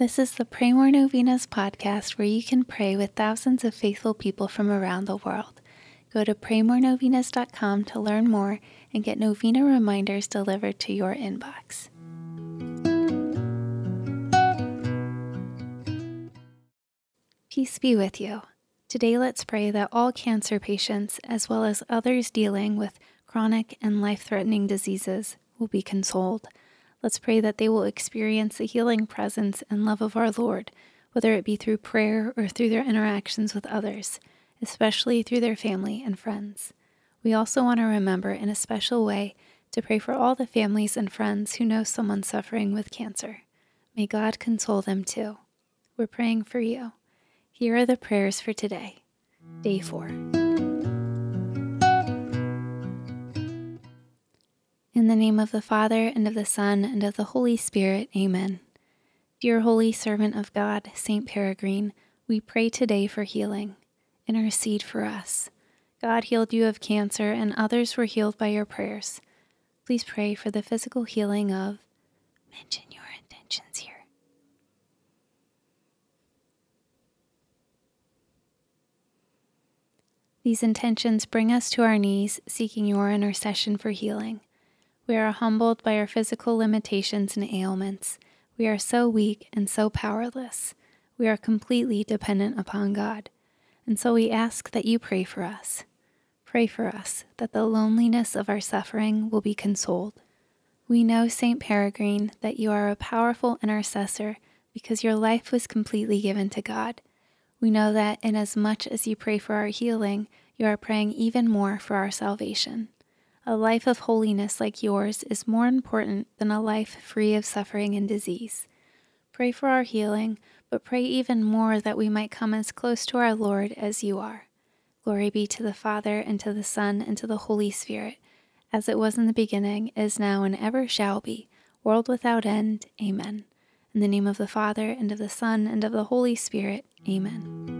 This is the Pray More Novenas podcast where you can pray with thousands of faithful people from around the world. Go to praymorenovenas.com to learn more and get novena reminders delivered to your inbox. Peace be with you. Today, let's pray that all cancer patients, as well as others dealing with chronic and life threatening diseases, will be consoled. Let's pray that they will experience the healing presence and love of our Lord, whether it be through prayer or through their interactions with others, especially through their family and friends. We also want to remember in a special way to pray for all the families and friends who know someone suffering with cancer. May God console them too. We're praying for you. Here are the prayers for today, day four. In the name of the Father, and of the Son, and of the Holy Spirit, amen. Dear Holy Servant of God, Saint Peregrine, we pray today for healing. Intercede for us. God healed you of cancer, and others were healed by your prayers. Please pray for the physical healing of. Mention your intentions here. These intentions bring us to our knees, seeking your intercession for healing. We are humbled by our physical limitations and ailments. We are so weak and so powerless. We are completely dependent upon God. And so we ask that you pray for us. Pray for us that the loneliness of our suffering will be consoled. We know, St. Peregrine, that you are a powerful intercessor because your life was completely given to God. We know that inasmuch as you pray for our healing, you are praying even more for our salvation. A life of holiness like yours is more important than a life free of suffering and disease. Pray for our healing, but pray even more that we might come as close to our Lord as you are. Glory be to the Father, and to the Son, and to the Holy Spirit, as it was in the beginning, is now, and ever shall be, world without end. Amen. In the name of the Father, and of the Son, and of the Holy Spirit. Amen.